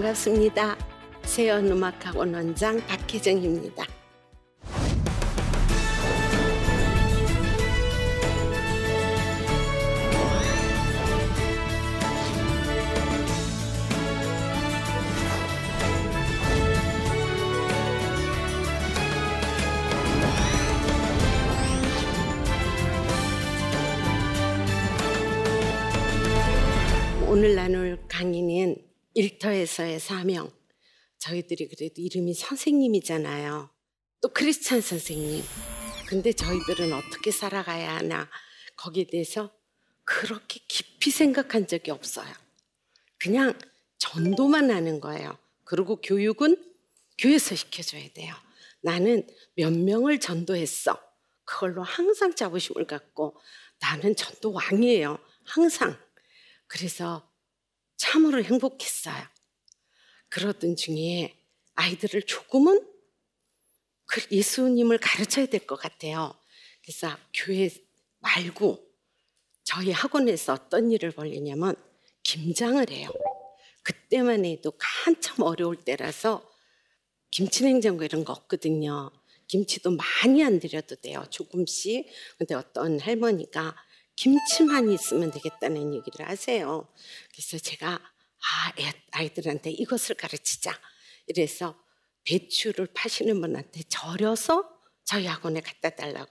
반갑습니다. 세연 음악학원 원장 박혜정입니다. 사명. 저희들이 그래도 이름이 선생님이잖아요. 또 크리스찬 선생님. 근데 저희들은 어떻게 살아가야 하나 거기에 대해서 그렇게 깊이 생각한 적이 없어요. 그냥 전도만 하는 거예요. 그리고 교육은 교회에서 시켜줘야 돼요. 나는 몇 명을 전도했어. 그걸로 항상 자부심을 갖고 나는 전도 왕이에요. 항상. 그래서 참으로 행복했어요. 그러던 중에 아이들을 조금은 그 예수님을 가르쳐야 될 것 같아요. 그래서 교회 말고 저희 학원에서 어떤 일을 벌리냐면 김장을 해요. 그때만 해도 한참 어려울 때라서 김치냉장고 이런 거 없거든요. 김치도 많이 안 드려도 돼요. 조금씩. 근데 어떤 할머니가 김치만 있으면 되겠다는 얘기를 하세요. 그래서 제가 아, 아이들한테 이것을 가르치자. 이래서 배추를 파시는 분한테 절여서 저희 학원에 갖다 달라고.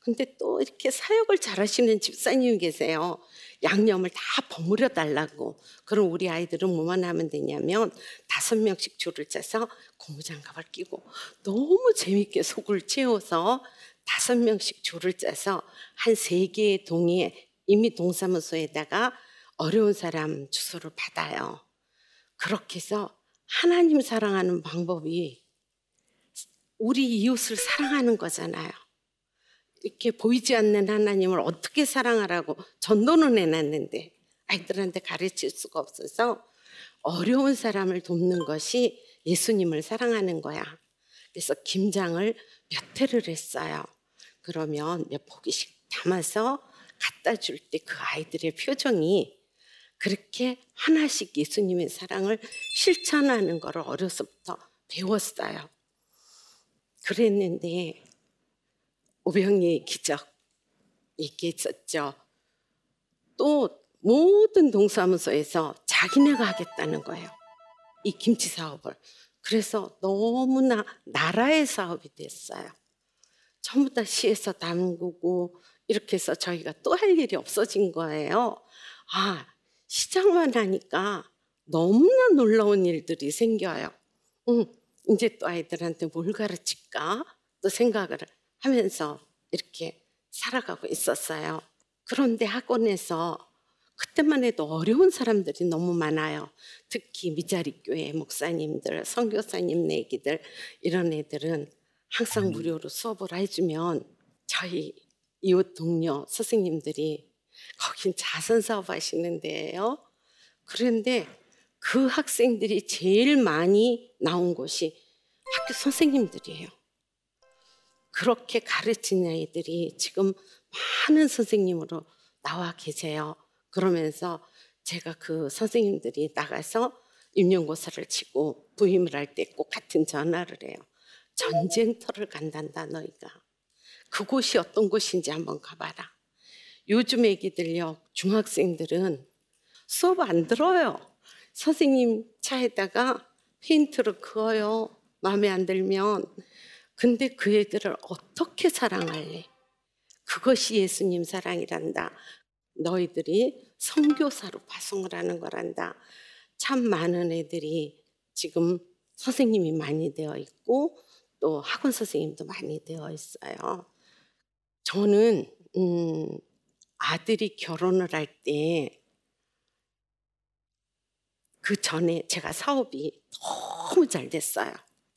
근데 또 이렇게 사역을 잘하시는 집사님이 계세요. 양념을 다 버무려 달라고. 그럼 우리 아이들은 뭐만 하면 되냐면 다섯 명씩 줄을 짜서 고무장갑을 끼고 너무 재밌게 속을 채워서 다섯 명씩 줄을 짜서 한 세 개의 동에 이미 동사무소에다가 어려운 사람 주소를 받아요. 그렇게 해서 하나님 사랑하는 방법이 우리 이웃을 사랑하는 거잖아요. 이렇게 보이지 않는 하나님을 어떻게 사랑하라고 전도는 해놨는데 아이들한테 가르칠 수가 없어서 어려운 사람을 돕는 것이 예수님을 사랑하는 거야. 그래서 김장을 몇 회를 했어요. 그러면 몇 포기씩 담아서 갖다 줄 때 그 아이들의 표정이 그렇게 하나씩 예수님의 사랑을 실천하는 것을 어려서부터 배웠어요. 그랬는데 오병이의 기적 얘기했었죠. 또 모든 동사무소에서 자기네가 하겠다는 거예요. 이 김치 사업을. 그래서 너무나 나라의 사업이 됐어요. 전부 다 시에서 담그고 이렇게 해서 저희가 또 할 일이 없어진 거예요. 아, 시장만 하니까 너무나 놀라운 일들이 생겨요. 응, 이제 또 아이들한테 뭘 가르칠까? 또 생각을 하면서 이렇게 살아가고 있었어요. 그런데 학원에서 그때만 해도 어려운 사람들이 너무 많아요. 특히 미자리 교회 목사님들, 선교사님 내기들 이런 애들은 항상 무료로 수업을 해주면 저희 이웃 동료 선생님들이 거긴 자선 사업 하시는데요. 그런데 그 학생들이 제일 많이 나온 곳이 학교 선생님들이에요. 그렇게 가르치는 아이들이 지금 많은 선생님으로 나와 계세요. 그러면서 제가 그 선생님들이 나가서 임용고사를 치고 부임을 할 때 꼭 같은 전화를 해요. 전쟁터를 간단다 너희가. 그곳이 어떤 곳인지 한번 가봐라. 요즘 애기들요, 중학생들은 수업 안 들어요. 선생님 차에다가 페인트를 그어요. 마음에 안 들면. 근데 그 애들을 어떻게 사랑할래? 그것이 예수님 사랑이란다. 너희들이 성교사로 파송을 하는 거란다. 참 많은 애들이 지금 선생님이 많이 되어 있고 또 학원 선생님도 많이 되어 있어요. 저는 음, 아들이 결혼을 할 때 그 전에 제가 사업이 너무 잘 됐어요.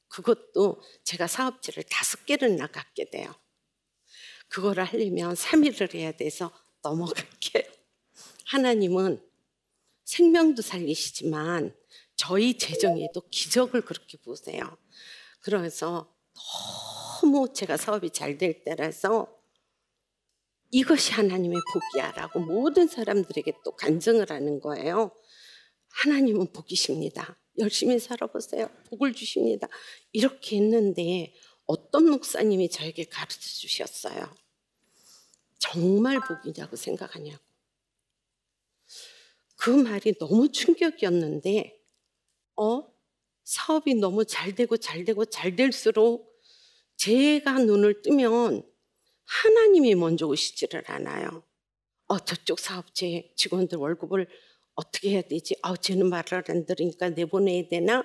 그것도 제가 사업지를 다섯 개를 나갔게 돼요. 그거를 하려면 3일을 해야 돼서 넘어갈게요. 하나님은 생명도 살리시지만 저희 재정에도 기적을 그렇게 보세요. 그래서 너무 제가 사업이 잘 될 때라서 이것이 하나님의 복이야라고 모든 사람들에게 또 간증을 하는 거예요. 하나님은 복이십니다. 열심히 살아보세요. 복을 주십니다. 이렇게 했는데 어떤 목사님이 저에게 가르쳐 주셨어요. 정말 복이냐고 생각하냐고. 그 말이 너무 충격이었는데, 어? 사업이 너무 잘 되고 잘 되고 잘 될수록 제가 눈을 뜨면 하나님이 먼저 오시지를 않아요. 어, 저쪽 사업체 직원들 월급을 어떻게 해야 되지? 아, 쟤는 말을 안 들으니까 내보내야 되나?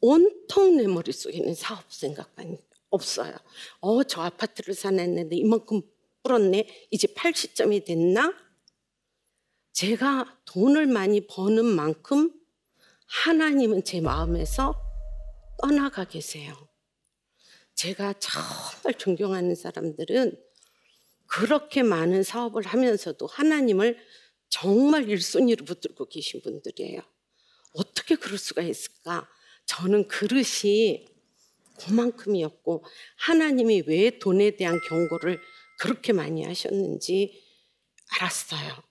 온통 내 머릿속에는 사업 생각만 없어요. 어, 저 아파트를 사냈는데 이만큼 불었네. 이제 팔 시점이 됐나? 제가 돈을 많이 버는 만큼 하나님은 제 마음에서 떠나가 계세요. 제가 정말 존경하는 사람들은 그렇게 많은 사업을 하면서도 하나님을 정말 일순위로 붙들고 계신 분들이에요. 어떻게 그럴 수가 있을까? 저는 그릇이 그만큼이었고 하나님이 왜 돈에 대한 경고를 그렇게 많이 하셨는지 알았어요.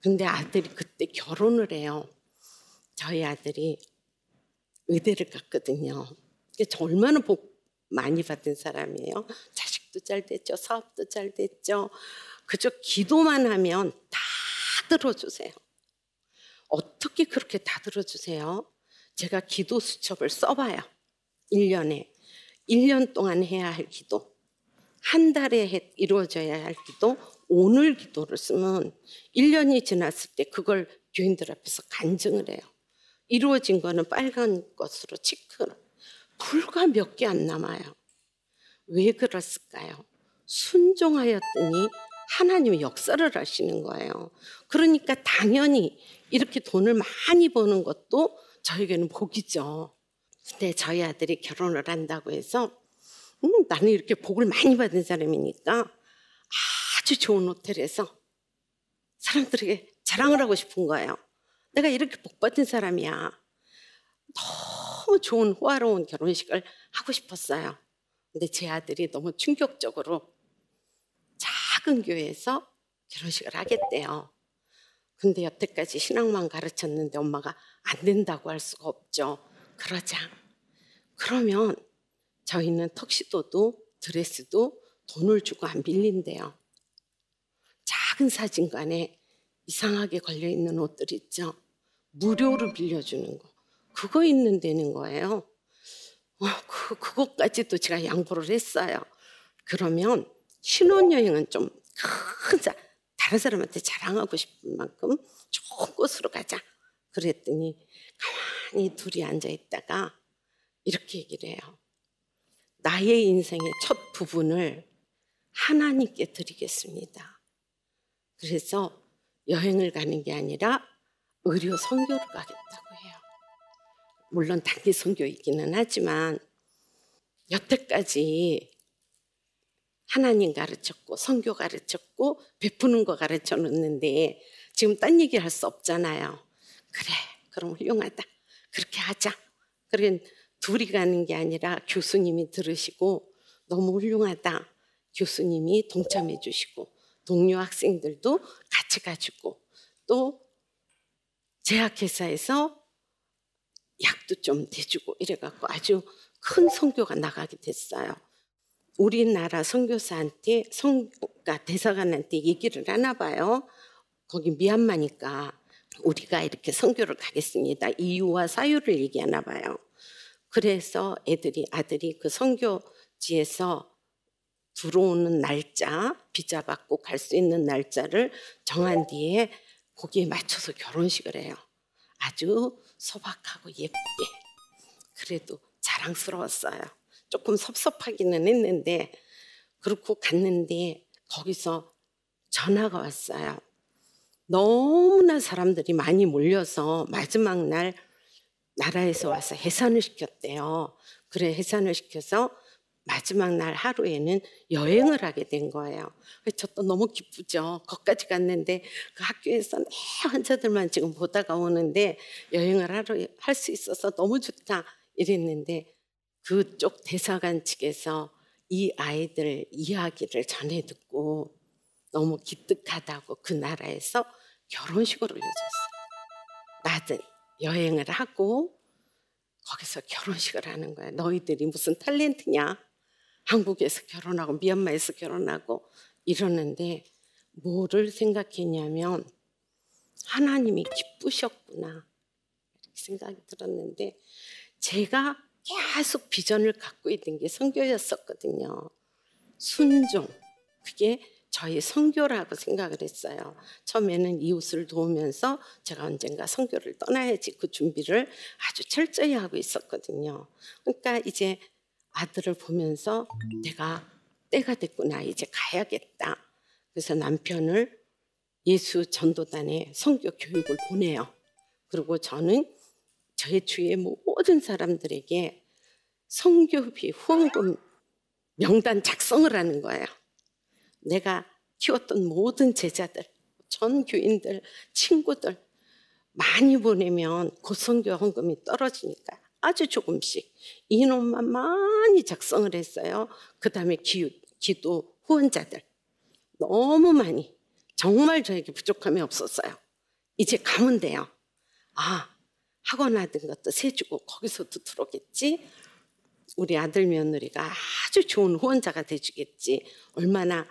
근데 아들이 그때 결혼을 해요. 저희 아들이 의대를 갔거든요. 저 얼마나 복 많이 받은 사람이에요. 자식도 잘 됐죠. 사업도 잘 됐죠. 그저 기도만 하면 다 들어주세요. 어떻게 그렇게 다 들어주세요? 제가 기도 수첩을 써봐요. 1년에. 1년 동안 해야 할 기도. 한 달에 이루어져야 할 기도. 오늘 기도를 쓰면 1년이 지났을 때 그걸 교인들 앞에서 간증을 해요. 이루어진 거는 빨간 것으로 체크를. 불과 몇 개 안 남아요. 왜 그랬을까요? 순종하였더니 하나님이 역사를 하시는 거예요. 그러니까 당연히 이렇게 돈을 많이 버는 것도 저에게는 복이죠. 근데 저희 아들이 결혼을 한다고 해서 음, 나는 이렇게 복을 많이 받은 사람이니까 아주 좋은 호텔에서 사람들에게 자랑을 하고 싶은 거예요. 내가 이렇게 복 받은 사람이야. 너무 좋은 호화로운 결혼식을 하고 싶었어요. 근데 제 아들이 너무 충격적으로 작은 교회에서 결혼식을 하겠대요. 근데 여태까지 신앙만 가르쳤는데 엄마가 안 된다고 할 수가 없죠. 그러자. 그러면 저희는 턱시도도 드레스도 돈을 주고 안 빌린대요. 작은 사진관에 이상하게 걸려있는 옷들 있죠. 무료로 빌려주는 거. 그거 있는 데는 거예요. 어, 그, 그것까지도 제가 양보를 했어요. 그러면 신혼여행은 좀 큰, 다른 사람한테 자랑하고 싶은 만큼 좋은 곳으로 가자. 그랬더니 가만히 둘이 앉아 있다가 이렇게 얘기를 해요. 나의 인생의 첫 부분을 하나님께 드리겠습니다. 그래서 여행을 가는 게 아니라 의료 선교를 가겠다고. 물론 단기 선교이기는 하지만 여태까지 하나님 가르쳤고 선교 가르쳤고 베푸는 거 가르쳐 놨는데 지금 딴 얘기 할 수 없잖아요. 그래, 그럼 훌륭하다. 그렇게 하자. 그래 둘이 가는 게 아니라 교수님이 들으시고 너무 훌륭하다. 교수님이 동참해 주시고 동료 학생들도 같이 가지고 또 제약회사에서 약도 좀 대주고 이래갖고 아주 큰 선교가 나가게 됐어요. 우리나라 선교사한테 성가 대사관한테 얘기를 하나 봐요. 거기 미얀마니까 우리가 이렇게 선교를 가겠습니다. 이유와 사유를 얘기하나 봐요. 그래서 애들이 아들이 그 선교지에서 들어오는 날짜 비자 받고 갈 수 있는 날짜를 정한 뒤에 거기에 맞춰서 결혼식을 해요. 아주 소박하고 예쁘게. 그래도 자랑스러웠어요. 조금 섭섭하기는 했는데 그렇고 갔는데 거기서 전화가 왔어요. 너무나 사람들이 많이 몰려서 마지막 날 나라에서 와서 해산을 시켰대요. 그래 해산을 시켜서 마지막 날 하루에는 여행을 하게 된 거예요. 저도 너무 기쁘죠. 거기까지 갔는데 그 학교에서 내 환자들만 지금 보다가 오는데 여행을 하러 할수 있어서 너무 좋다 이랬는데 그쪽 대사관 측에서 이 아이들 이야기를 전해 듣고 너무 기특하다고 그 나라에서 결혼식을 올려줬어요. 나들 여행을 하고 거기서 결혼식을 하는 거야. 너희들이 무슨 탤런트냐? 한국에서 결혼하고 미얀마에서 결혼하고 이러는데 뭐를 생각했냐면 하나님이 기쁘셨구나 생각이 들었는데 제가 계속 비전을 갖고 있던 게 성교였었거든요. 순종 그게 저희 성교라고 생각을 했어요. 처음에는 이웃을 도우면서 제가 언젠가 성교를 떠나야지 그 준비를 아주 철저히 하고 있었거든요. 그러니까 이제 아들을 보면서 내가 때가 됐구나. 이제 가야겠다. 그래서 남편을 예수 전도단에 성교 교육을 보내요. 그리고 저는 저의 주위의 모든 사람들에게 성교비 후원금 명단 작성을 하는 거예요. 내가 키웠던 모든 제자들, 전 교인들, 친구들 많이 보내면 고성교 헌금이 떨어지니까 아주 조금씩 인원만 많이 작성을 했어요. 그 다음에 기도 후원자들 너무 많이 정말 저에게 부족함이 없었어요. 이제 가면 돼요. 아 학원 하던 것도 세주고 거기서도 들어오겠지. 우리 아들 며느리가 아주 좋은 후원자가 돼주겠지. 얼마나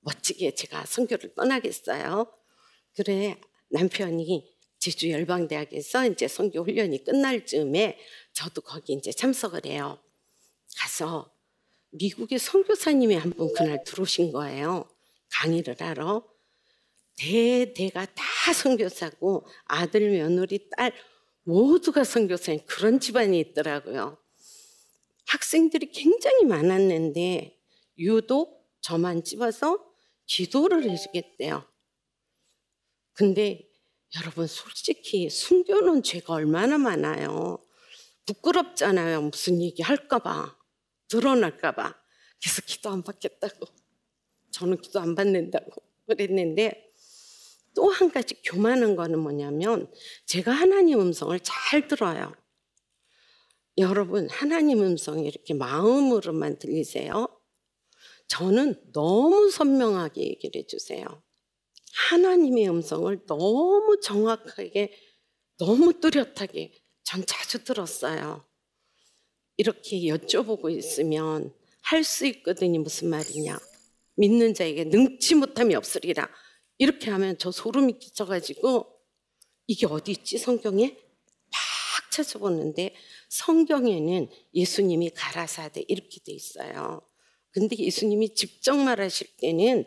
멋지게 제가 선교를 떠나겠어요. 그래 남편이 제주 열방대학에서 이제 선교 훈련이 끝날 즈음에 저도 거기 이제 참석을 해요. 가서 미국의 선교사님이 한 분 그날 들어오신 거예요. 강의를 하러. 대대가 다 선교사고 아들, 며느리, 딸 모두가 선교사님 그런 집안이 있더라고요. 학생들이 굉장히 많았는데 유독 저만 집어서 기도를 해주겠대요. 근데 여러분 솔직히 순교는 죄가 얼마나 많아요. 부끄럽잖아요. 무슨 얘기 할까봐 드러날까봐. 그래서 기도 안 받겠다고. 저는 기도 안 받는다고 그랬는데 또 한 가지 교만한 거는 뭐냐면 제가 하나님 음성을 잘 들어요. 여러분 하나님 음성이 이렇게 마음으로만 들리세요? 저는 너무 선명하게 얘기를 해주세요. 하나님의 음성을 너무 정확하게, 너무 뚜렷하게 전 자주 들었어요. 이렇게 여쭤보고 있으면 할 수 있거든요. 무슨 말이냐. 믿는 자에게 능치 못함이 없으리라. 이렇게 하면 저 소름이 끼쳐가지고 이게 어디 있지 성경에? 막 찾아보는데 성경에는 예수님이 가라사대 이렇게 돼 있어요. 근데 예수님이 직접 말하실 때는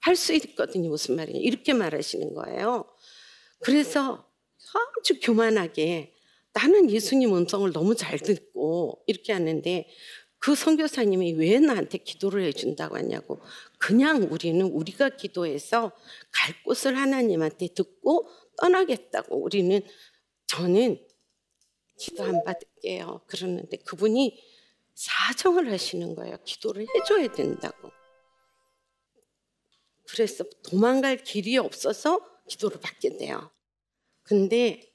할 수 있거든요. 무슨 말이냐. 이렇게 말하시는 거예요. 그래서 아주 교만하게 나는 예수님 음성을 너무 잘 듣고 이렇게 하는데 그 선교사님이 왜 나한테 기도를 해준다고 하냐고. 그냥 우리는 우리가 기도해서 갈 곳을 하나님한테 듣고 떠나겠다고. 우리는 저는 기도 안 받을게요. 그러는데 그분이 사정을 하시는 거예요. 기도를 해줘야 된다고. 그래서 도망갈 길이 없어서 기도를 받게 돼요. 근데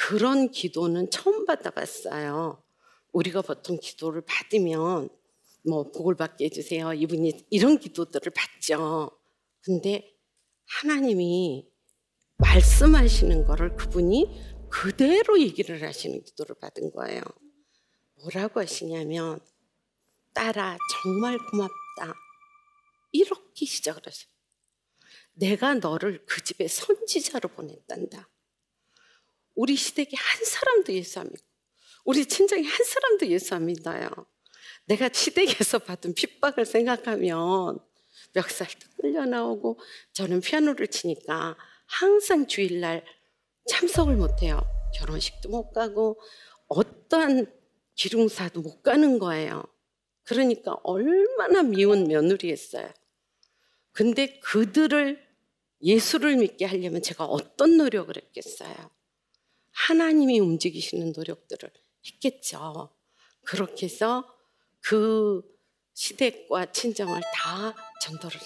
그런 기도는 처음 받아봤어요. 우리가 보통 기도를 받으면 뭐 복을 받게 해주세요. 이분이 이런 기도들을 받죠. 근데 하나님이 말씀하시는 거를 그분이 그대로 얘기를 하시는 기도를 받은 거예요. 뭐라고 하시냐면 딸아 정말 고맙다. 이렇게 시작을 하셔요. 내가 너를 그 집에 선지자로 보냈단다. 우리 시댁에 한 사람도 예수 안 믿고 우리 친정에 한 사람도 예수 안 믿어요. 내가 시댁에서 받은 핍박을 생각하면 멱살도 끌려 나오고 저는 피아노를 치니까 항상 주일날 참석을 못해요. 결혼식도 못 가고 어떠한 기둥사도 못 가는 거예요. 그러니까 얼마나 미운 며느리였어요. 근데 그들을 예수를 믿게 하려면 제가 어떤 노력을 했겠어요? 하나님이 움직이시는 노력들을 했겠죠. 그렇게 해서 그 시댁과 친정을 다 전도를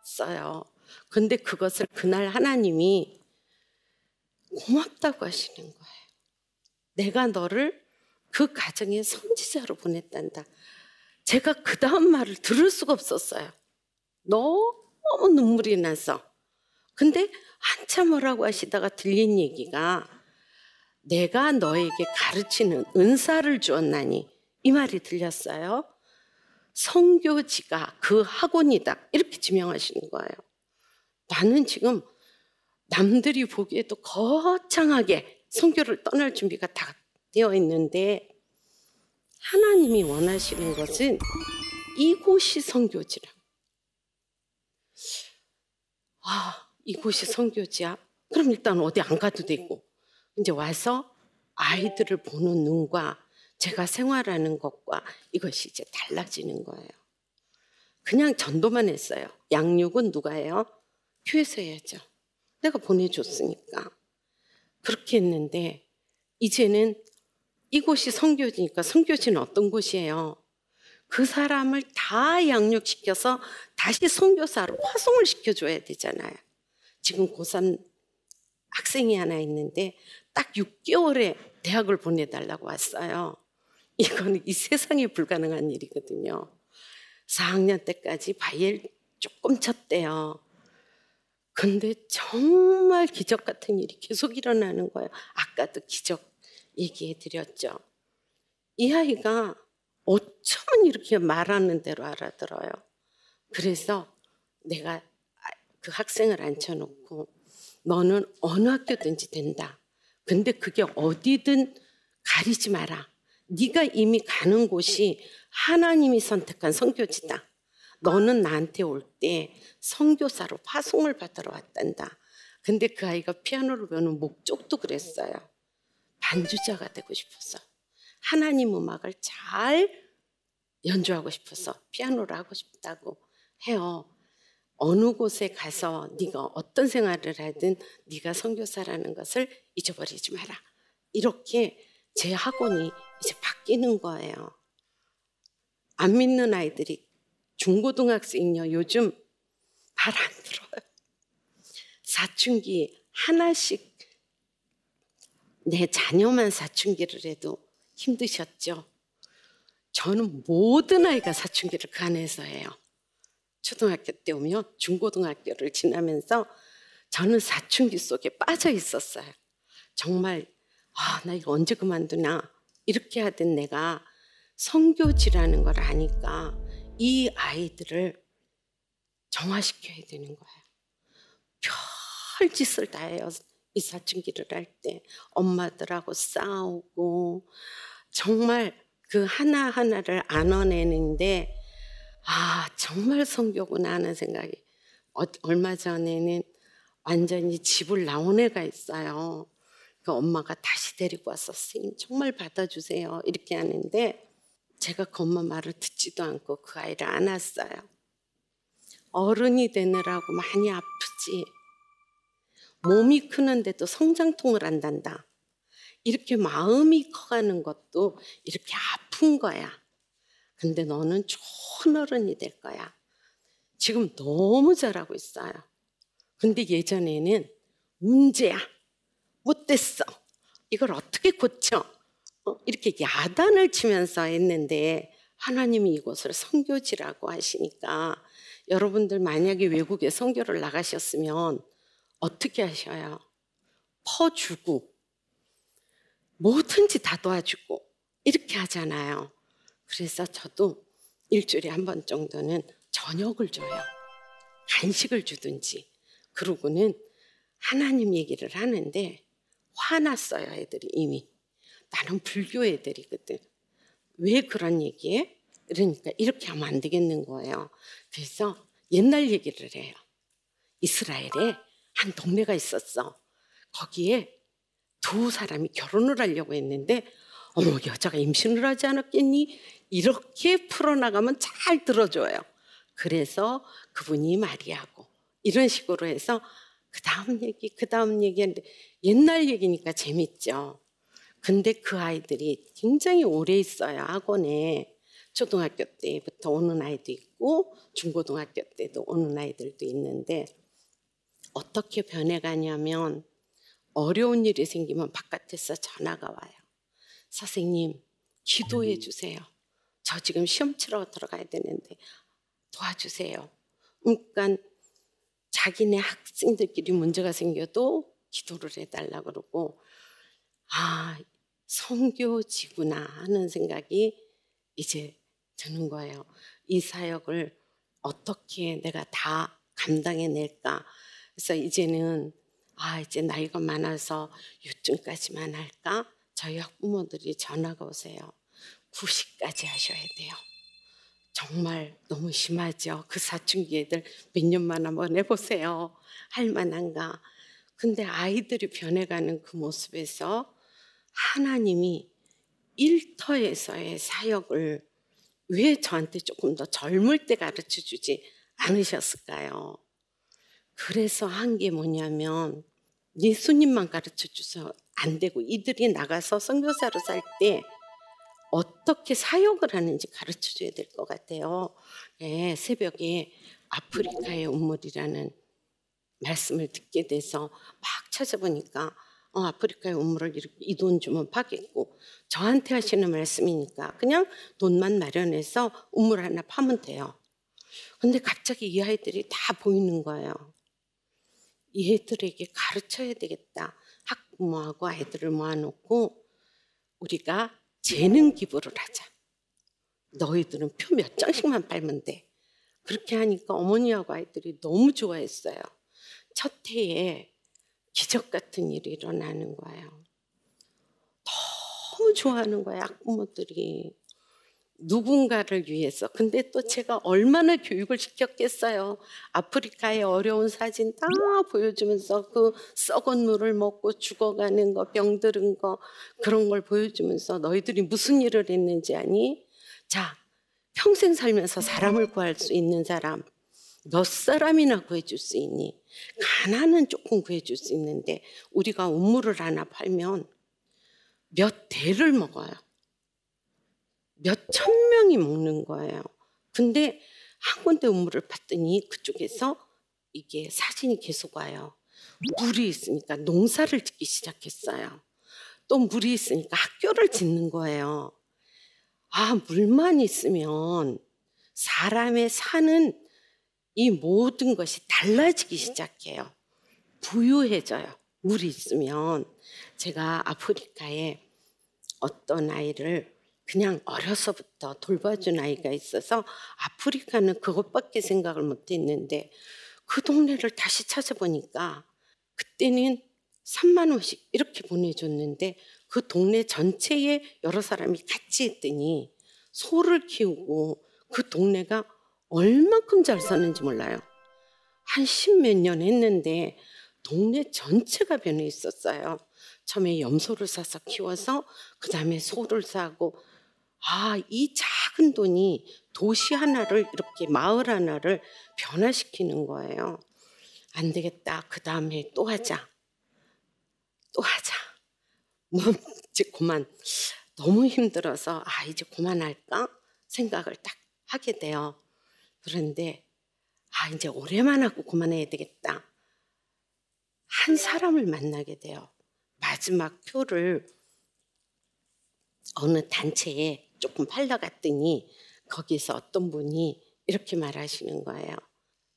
했어요. 근데 그것을 그날 하나님이 고맙다고 하시는 거예요. 내가 너를 그 가정의 선지자로 보냈단다. 제가 그 다음 말을 들을 수가 없었어요. 너무 눈물이 나서. 근데 한참 뭐라고 하시다가 들린 얘기가 내가 너에게 가르치는 은사를 주었나니 이 말이 들렸어요. 성교지가 그 학원이다. 이렇게 지명하시는 거예요. 나는 지금 남들이 보기에도 거창하게 성교를 떠날 준비가 다 되어 있는데 하나님이 원하시는 것은 이곳이 성교지라. 아, 이곳이 성교지야? 그럼 일단 어디 안 가도 되고 이제 와서 아이들을 보는 눈과 제가 생활하는 것과 이것이 이제 달라지는 거예요. 그냥 전도만 했어요. 양육은 누가 해요? 교회에서 해야죠. 내가 보내줬으니까. 그렇게 했는데 이제는 이곳이 성교지니까 성교지는 어떤 곳이에요? 그 사람을 다 양육시켜서 다시 성교사로 화송을 시켜줘야 되잖아요. 지금 고3 학생이 하나 있는데 딱 6개월에 대학을 보내달라고 왔어요. 이거는 이 세상에 불가능한 일이거든요. 4학년 때까지 바이엘 조금 쳤대요. 근데 정말 기적 같은 일이 계속 일어나는 거예요. 아까도 기적 얘기해 드렸죠. 이 아이가 어쩌면 이렇게 말하는 대로 알아들어요. 그래서 내가 그 학생을 앉혀놓고 너는 어느 학교든지 된다. 근데 그게 어디든 가리지 마라. 네가 이미 가는 곳이 하나님이 선택한 성교지다. 너는 나한테 올때 성교사로 파송을 받으러 왔단다. 근데 그 아이가 피아노를 배우는 목적도 그랬어요. 반주자가 되고 싶어서 하나님 음악을 잘 연주하고 싶어서 피아노를 하고 싶다고 해요. 어느 곳에 가서 네가 어떤 생활을 하든 네가 선교사라는 것을 잊어버리지 마라. 이렇게 제 학원이 이제 바뀌는 거예요. 안 믿는 아이들이 중고등학생이요 요즘 말 안 들어요. 사춘기 하나씩 내 자녀만 사춘기를 해도 힘드셨죠. 저는 모든 아이가 사춘기를 그 안에서 해요. 초등학교 때 오면 중고등학교를 지나면서 저는 사춘기 속에 빠져 있었어요. 정말 아, 나 이거 언제 그만두나 이렇게 하던 내가 성교지라는 걸 아니까 이 아이들을 정화시켜야 되는 거예요. 별짓을 다 해요. 이 사춘기를 할 때 엄마들하고 싸우고 정말 그 하나하나를 안아내는데 아 정말 성교구나 하는 생각이 어, 얼마 전에는 완전히 집을 나온 애가 있어요. 그 엄마가 다시 데리고 와서 선생님 정말 받아주세요 이렇게 하는데 제가 그 엄마 말을 듣지도 않고 그 아이를 안았어요. 어른이 되느라고 많이 아프지. 몸이 크는데도 성장통을 한단다. 이렇게 마음이 커가는 것도 이렇게 아픈 거야. 근데 너는 좋은 어른이 될 거야. 지금 너무 잘하고 있어요. 근데 예전에는 문제야. 못됐어. 이걸 어떻게 고쳐? 어, 이렇게 야단을 치면서 했는데 하나님이 이곳을 성교지라고 하시니까 여러분들 만약에 외국에 성교를 나가셨으면 어떻게 하셔요? 퍼주고 뭐든지 다 도와주고 이렇게 하잖아요. 그래서 저도 일주일에 한 번 정도는 저녁을 줘요. 간식을 주든지. 그러고는 하나님 얘기를 하는데 화났어요, 애들이 이미. 나는 불교 애들이거든. 왜 그런 얘기해? 그러니까 이렇게 하면 안 되겠는 거예요. 그래서 옛날 얘기를 해요. 이스라엘에 한 동네가 있었어. 거기에 두 사람이 결혼을 하려고 했는데 어머 여자가 임신을 하지 않았겠니? 이렇게 풀어나가면 잘 들어줘요. 그래서 그분이 마리아고 이런 식으로 해서 그 다음 얘기 그 다음 얘기하는데 옛날 얘기니까 재밌죠. 근데 그 아이들이 굉장히 오래 있어요 학원에 초등학교 때부터 오는 아이도 있고 중고등학교 때도 오는 아이들도 있는데 어떻게 변해가냐면 어려운 일이 생기면 바깥에서 전화가 와요. 선생님, 기도해 주세요. 저 지금 시험 치러 들어가야 되는데 도와주세요. 그러니까 자기네 학생들끼리 문제가 생겨도 기도를 해달라 그러고 아, 성교지구나 하는 생각이 이제 드는 거예요. 이 사역을 어떻게 내가 다 감당해낼까. 그래서 이제는 아, 이제 나이가 많아서 요쯤까지만 할까? 저희 학부모들이 전화가 오세요. 90까지 하셔야 돼요. 정말 너무 심하죠. 그 사춘기 애들 몇 년만 한번 해보세요. 할 만한가. 근데 아이들이 변해가는 그 모습에서 하나님이 일터에서의 사역을 왜 저한테 조금 더 젊을 때 가르쳐 주지 않으셨을까요? 그래서 한 게 뭐냐면 예수님만 가르쳐 줘서 안 되고 이들이 나가서 선교사로 살 때 어떻게 사역을 하는지 가르쳐 줘야 될 것 같아요. 네, 새벽에 아프리카의 운물이라는 말씀을 듣게 돼서 막 찾아보니까 어, 아프리카의 이렇게 이돈 주면 파겠고 저한테 하시는 말씀이니까 그냥 돈만 마련해서 운물 하나 파면 돼요. 근데 갑자기 이 아이들이 다 보이는 거예요. 이 애들에게 가르쳐야 되겠다. 학부모하고 아이들을 모아놓고 우리가 재능 기부를 하자. 너희들은 표 몇 장씩만 팔면 돼. 그렇게 하니까 어머니하고 아이들이 너무 좋아했어요. 첫 해에 기적 같은 일이 일어나는 거예요. 너무 좋아하는 거예요, 학부모들이. 누군가를 위해서. 근데 또 제가 얼마나 교육을 시켰겠어요. 아프리카의 어려운 사진 다 보여주면서 그 썩은 물을 먹고 죽어가는 거, 병들은 거, 그런 걸 보여주면서 너희들이 무슨 일을 했는지 아니? 자, 평생 살면서 사람을 구할 수 있는 사람, 몇 사람이나 구해줄 수 있니? 가난은 조금 구해줄 수 있는데, 우리가 우물을 하나 팔면 몇 대를 먹어요. 몇 천 명이 먹는 거예요. 근데 한 군데 우물을 봤더니 그쪽에서 이게 사진이 계속 와요. 물이 있으니까 농사를 짓기 시작했어요. 또 물이 있으니까 학교를 짓는 거예요. 아, 물만 있으면 사람의 사는 이 모든 것이 달라지기 시작해요. 부유해져요. 물이 있으면. 제가 아프리카에 어떤 아이를 그냥 어려서부터 돌봐준 아이가 있어서 아프리카는 그것밖에 생각을 못 했는데 그 동네를 다시 찾아보니까 그때는 3만 원씩 이렇게 보내줬는데 그 동네 전체에 여러 사람이 같이 했더니 소를 키우고 그 동네가 얼만큼 잘 사는지 몰라요. 한 십몇 년 했는데 동네 전체가 변해 있었어요. 처음에 염소를 사서 키워서 그 다음에 소를 사고 아, 이 작은 돈이 도시 하나를 이렇게 마을 하나를 변화시키는 거예요. 안 되겠다. 그 다음에 또 하자. 또 하자. 뭐 이제 그만 너무 힘들어서 아 이제 그만할까 생각을 딱 하게 돼요. 그런데 아 이제 오래만 하고 그만해야 되겠다. 한 사람을 만나게 돼요. 마지막 표를 어느 단체에 조금 팔러 갔더니 거기서 어떤 분이 이렇게 말하시는 거예요.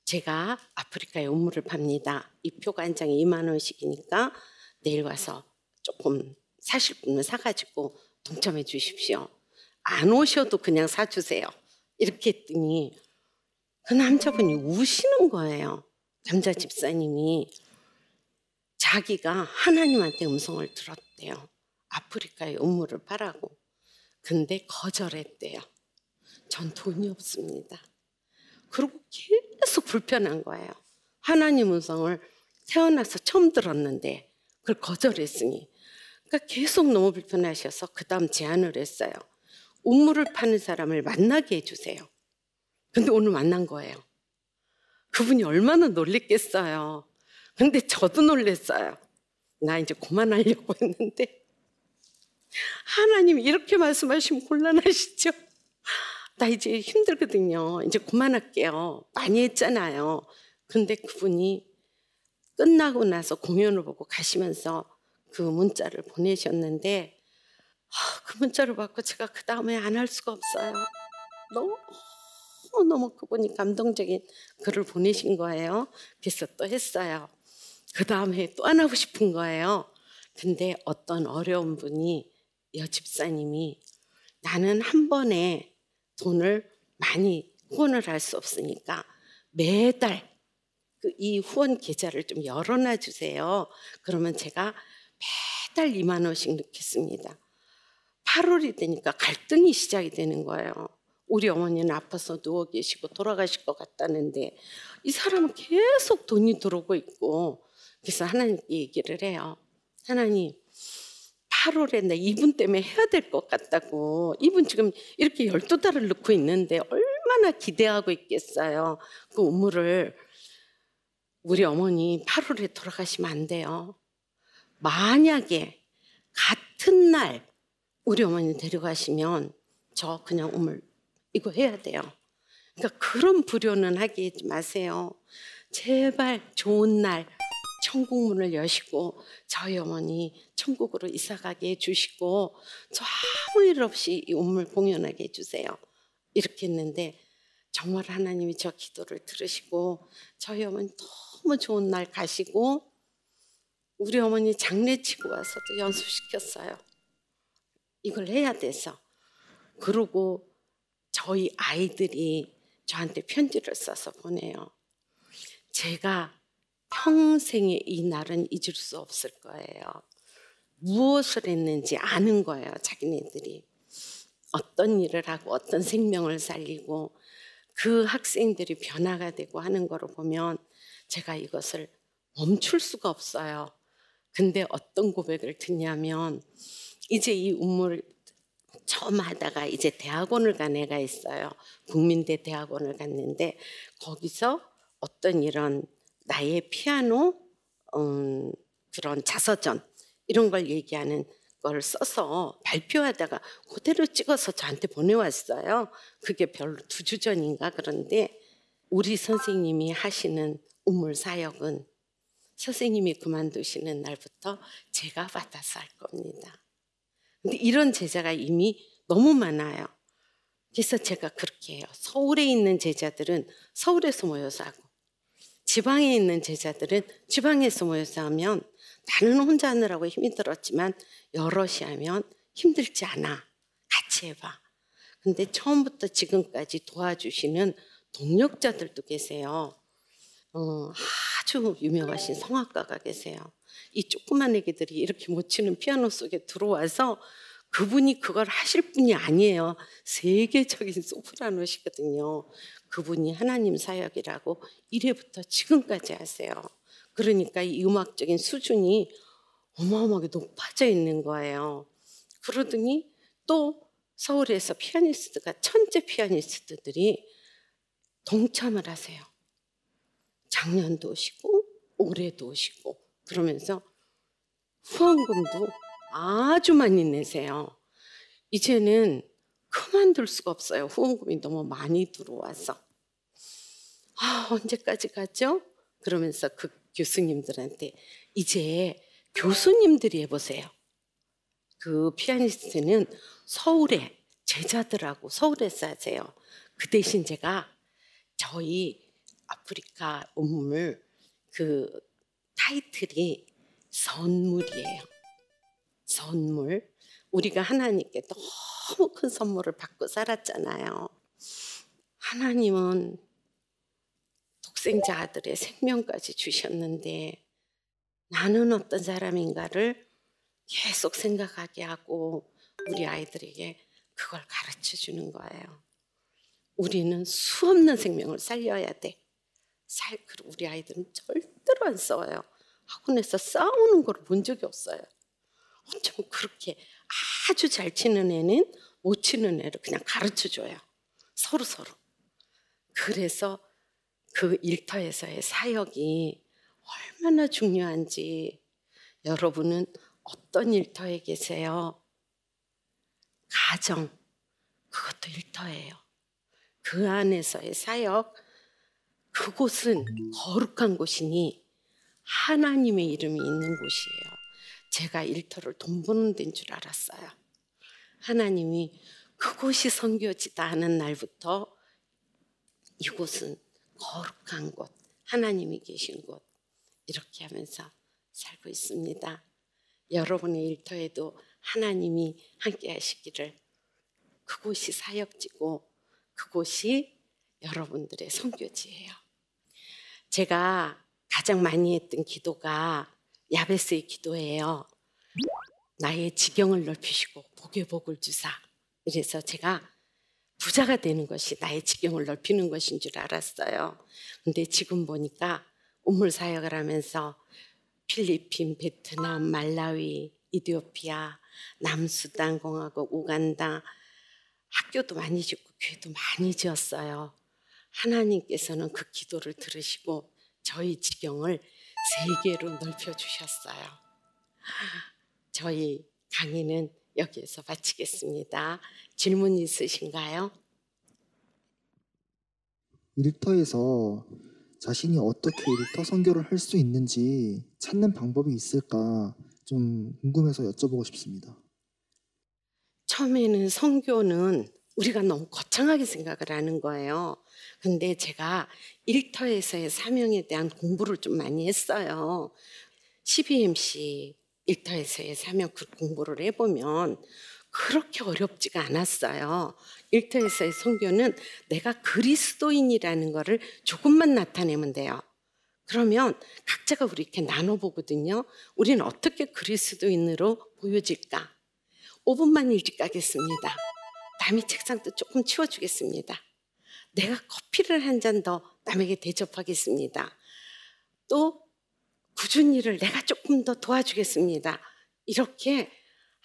제가 아프리카에 우물을 팝니다. 이 표가 한 장에 2만 원씩이니까 내일 와서 조금 사실 분을 사가지고 동참해 주십시오. 안 오셔도 그냥 사주세요. 이렇게 했더니 그 남자분이 우시는 거예요. 남자 집사님이 자기가 하나님한테 음성을 들었대요. 아프리카에 우물을 파라고. 근데 거절했대요. 전 돈이 없습니다. 그리고 계속 불편한 거예요. 하나님 음성을 태어나서 처음 들었는데 그걸 거절했으니. 그러니까 계속 너무 불편하셔서 그 다음 제안을 했어요. 우물을 파는 사람을 만나게 해주세요. 근데 오늘 만난 거예요. 그분이 얼마나 놀랬겠어요. 근데 저도 놀랬어요. 나 이제 그만하려고 했는데 하나님 이렇게 말씀하시면 곤란하시죠? 나 이제 힘들거든요. 이제 그만할게요. 많이 했잖아요. 근데 그분이 끝나고 나서 공연을 보고 가시면서 그 문자를 보내셨는데 그 문자를 받고 제가 그 다음에 안 할 수가 없어요. 너무 너무 그분이 감동적인 글을 보내신 거예요. 그래서 또 했어요. 그 다음에 또 안 하고 싶은 거예요. 근데 어떤 어려운 분이 여 집사님이 나는 한 번에 돈을 많이 후원을 할 수 없으니까 매달 그이 후원 계좌를 좀 열어놔 주세요. 그러면 제가 매달 2만 원씩 넣겠습니다. 8월이 되니까 갈등이 시작이 되는 거예요. 우리 어머니는 아파서 누워 계시고 돌아가실 것 같다는데 이 사람은 계속 돈이 들어오고 있고 그래서 하나님께 얘기를 해요. 하나님 8월에 나 이분 때문에 해야 될 것 같다고 이분 지금 이렇게 12달을 넣고 있는데 얼마나 기대하고 있겠어요. 그 우물을 우리 어머니 8월에 돌아가시면 안 돼요. 만약에 같은 날 우리 어머니 데려가시면 저 그냥 우물 이거 해야 돼요. 그러니까 그런 불효는 하기 마세요. 제발 좋은 날 천국 문을 여시고 저희 어머니 천국으로 이사가게 해주시고 저 아무 일 없이 이 우물 공연하게 해주세요. 이렇게 했는데 정말 하나님이 저 기도를 들으시고 저희 어머니 너무 좋은 날 가시고 우리 어머니 장례치고 와서도 연습시켰어요. 이걸 해야 돼서. 그러고 저희 아이들이 저한테 편지를 써서 보내요. 제가 평생에 이 날은 잊을 수 없을 거예요. 무엇을 했는지 아는 거예요, 자기네들이. 어떤 일을 하고 어떤 생명을 살리고 그 학생들이 변화가 되고 하는 거를 보면 제가 이것을 멈출 수가 없어요. 근데 어떤 고백을 듣냐면 이제 이 운물 처음 하다가 이제 대학원을 간 애가 있어요. 국민대 대학원을 갔는데 거기서 어떤 이런 나의 피아노 음, 그런 자서전 이런 걸 얘기하는 걸 써서 발표하다가 그대로 찍어서 저한테 보내왔어요. 그게 별로 두 주 전인가 그런데 우리 선생님이 하시는 우물 사역은 선생님이 그만두시는 날부터 제가 받아서 할 겁니다. 근데 이런 제자가 이미 너무 많아요. 그래서 제가 그렇게 해요. 서울에 있는 제자들은 서울에서 모여서 하고 지방에 있는 제자들은 지방에서 모여서 하면 나는 혼자 하느라고 힘이 들었지만 여럿이 하면 힘들지 않아. 같이 해봐. 근데 처음부터 지금까지 도와주시는 동력자들도 계세요. 어, 아주 유명하신 성악가가 계세요. 이 조그만 애기들이 이렇게 못 치는 피아노 속에 들어와서 그분이 그걸 하실 분이 아니에요. 세계적인 소프라노시거든요. 그분이 하나님 사역이라고 1회부터 지금까지 하세요. 그러니까 이 음악적인 수준이 어마어마하게 높아져 있는 거예요. 그러더니 또 서울에서 피아니스트가 천재 피아니스트들이 동참을 하세요. 작년도 오시고 올해도 오시고 그러면서 후원금도 아주 많이 내세요. 이제는 그만둘 수가 없어요. 후원금이 너무 많이 들어와서. 아, 언제까지 가죠? 그러면서 그 교수님들한테 이제 교수님들이 해보세요. 그 피아니스트는 서울에 제자들하고 서울에서 하세요. 그 대신 제가 저희 아프리카 음물 그 타이틀이 선물이에요. 선물. 우리가 하나님께 너무 큰 선물을 받고 살았잖아요. 하나님은 독생자 아들의 생명까지 주셨는데 나는 어떤 사람인가를 계속 생각하게 하고 우리 아이들에게 그걸 가르쳐 주는 거예요. 우리는 수없는 생명을 살려야 돼. 살, 우리 아이들은 절대로 안 싸워요. 학원에서 싸우는 걸 본 적이 없어요. 어쩌면 그렇게 아주 잘 치는 애는 못 치는 애를 그냥 가르쳐 줘요. 서로 서로. 그래서 그 일터에서의 사역이 얼마나 중요한지 여러분은 어떤 일터에 계세요? 가정, 그것도 일터예요. 그 안에서의 사역, 그곳은 거룩한 곳이니 하나님의 이름이 있는 곳이에요. 제가 일터를 돈 버는 데인 줄 알았어요. 하나님이 그곳이 성교지다 하는 날부터 이곳은 거룩한 곳, 하나님이 계신 곳 이렇게 하면서 살고 있습니다. 여러분의 일터에도 하나님이 함께 하시기를 그곳이 사역지고 그곳이 여러분들의 선교지예요. 제가 가장 많이 했던 기도가 야베스의 기도예요. 나의 지경을 넓히시고 복의 복을 주사. 그래서 제가 부자가 되는 것이 나의 지경을 넓히는 것인 줄 알았어요. 근데 지금 보니까 우물 사역을 하면서 필리핀, 베트남, 말라위, 이디오피아, 남수단 공화국, 우간다 학교도 많이 짓고 교회도 많이 지었어요. 하나님께서는 그 기도를 들으시고 저희 지경을 세계로 넓혀 주셨어요. 저희 강의는 여기에서 마치겠습니다. 질문 있으신가요? 일터에서 자신이 어떻게 일터 선교를 할 수 있는지 찾는 방법이 있을까 좀 궁금해서 여쭤보고 싶습니다. 처음에는 선교는 우리가 너무 거창하게 생각을 하는 거예요. 근데 제가 일터에서의 사명에 대한 공부를 좀 많이 했어요. CBMC 일터에서의 사명 그 공부를 해보면 그렇게 어렵지가 않았어요. 일터에서의 선교는 내가 그리스도인이라는 것을 조금만 나타내면 돼요. 그러면 각자가 우리 이렇게 나눠보거든요. 우리는 어떻게 그리스도인으로 보여질까? 5분만 일찍 가겠습니다. 남이 책상도 조금 치워주겠습니다. 내가 커피를 한 잔 더 남에게 대접하겠습니다. 또 굳은 일을 내가 조금 더 도와주겠습니다. 이렇게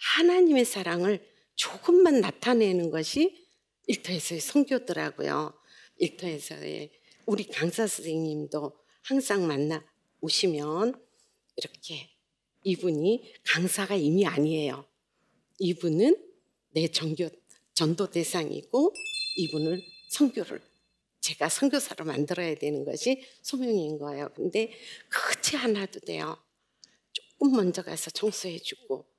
하나님의 사랑을 조금만 나타내는 것이 일터에서의 성교더라고요. 일터에서의 우리 강사 선생님도 항상 만나 오시면 이렇게 이분이 강사가 이미 아니에요. 이분은 내 전교 전도 대상이고 이분을 성교를 제가 선교사로 만들어야 되는 것이 소명인 거예요. 근데 그렇지 않아도 돼요. 조금 먼저 가서 청소해주고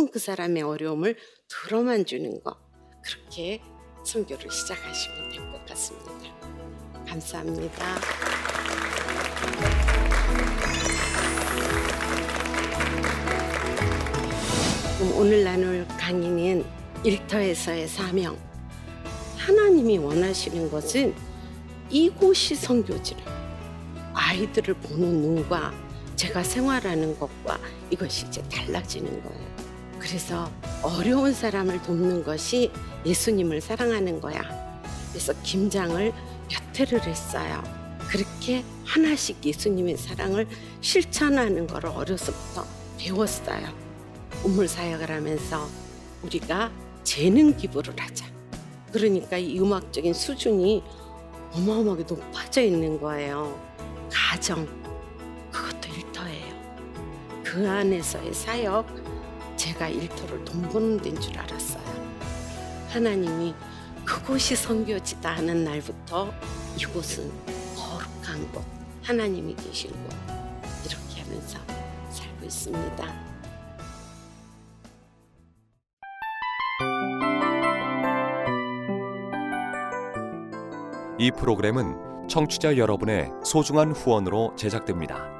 조금 그 사람의 어려움을 들어만 주는 거 그렇게 선교를 시작하시면 될 것 같습니다. 감사합니다. 오늘 나눌 강의는 일터에서의 사명. 하나님이 원하시는 것은 이곳이 선교지를 아이들을 보는 눈과 제가 생활하는 것과 이것이 이제 달라지는 거예요. 그래서 어려운 사람을 돕는 것이 예수님을 사랑하는 거야. 그래서 김장을 몇 회를 했어요. 그렇게 하나씩 예수님의 사랑을 실천하는 것을 어려서부터 배웠어요. 우물 사역을 하면서 우리가 재능 기부를 하자. 그러니까 이 음악적인 수준이 어마어마하게 높아져 있는 거예요. 가정, 그것도 일터예요. 그 안에서의 사역, 제가 일터를 돈 버는 데인 줄 알았어요. 하나님이 그곳이 선교지다 하는 날부터 이곳은 거룩한 곳, 하나님이 계신 곳, 이렇게 하면서 살고 있습니다. 이 프로그램은 청취자 여러분의 소중한 후원으로 제작됩니다.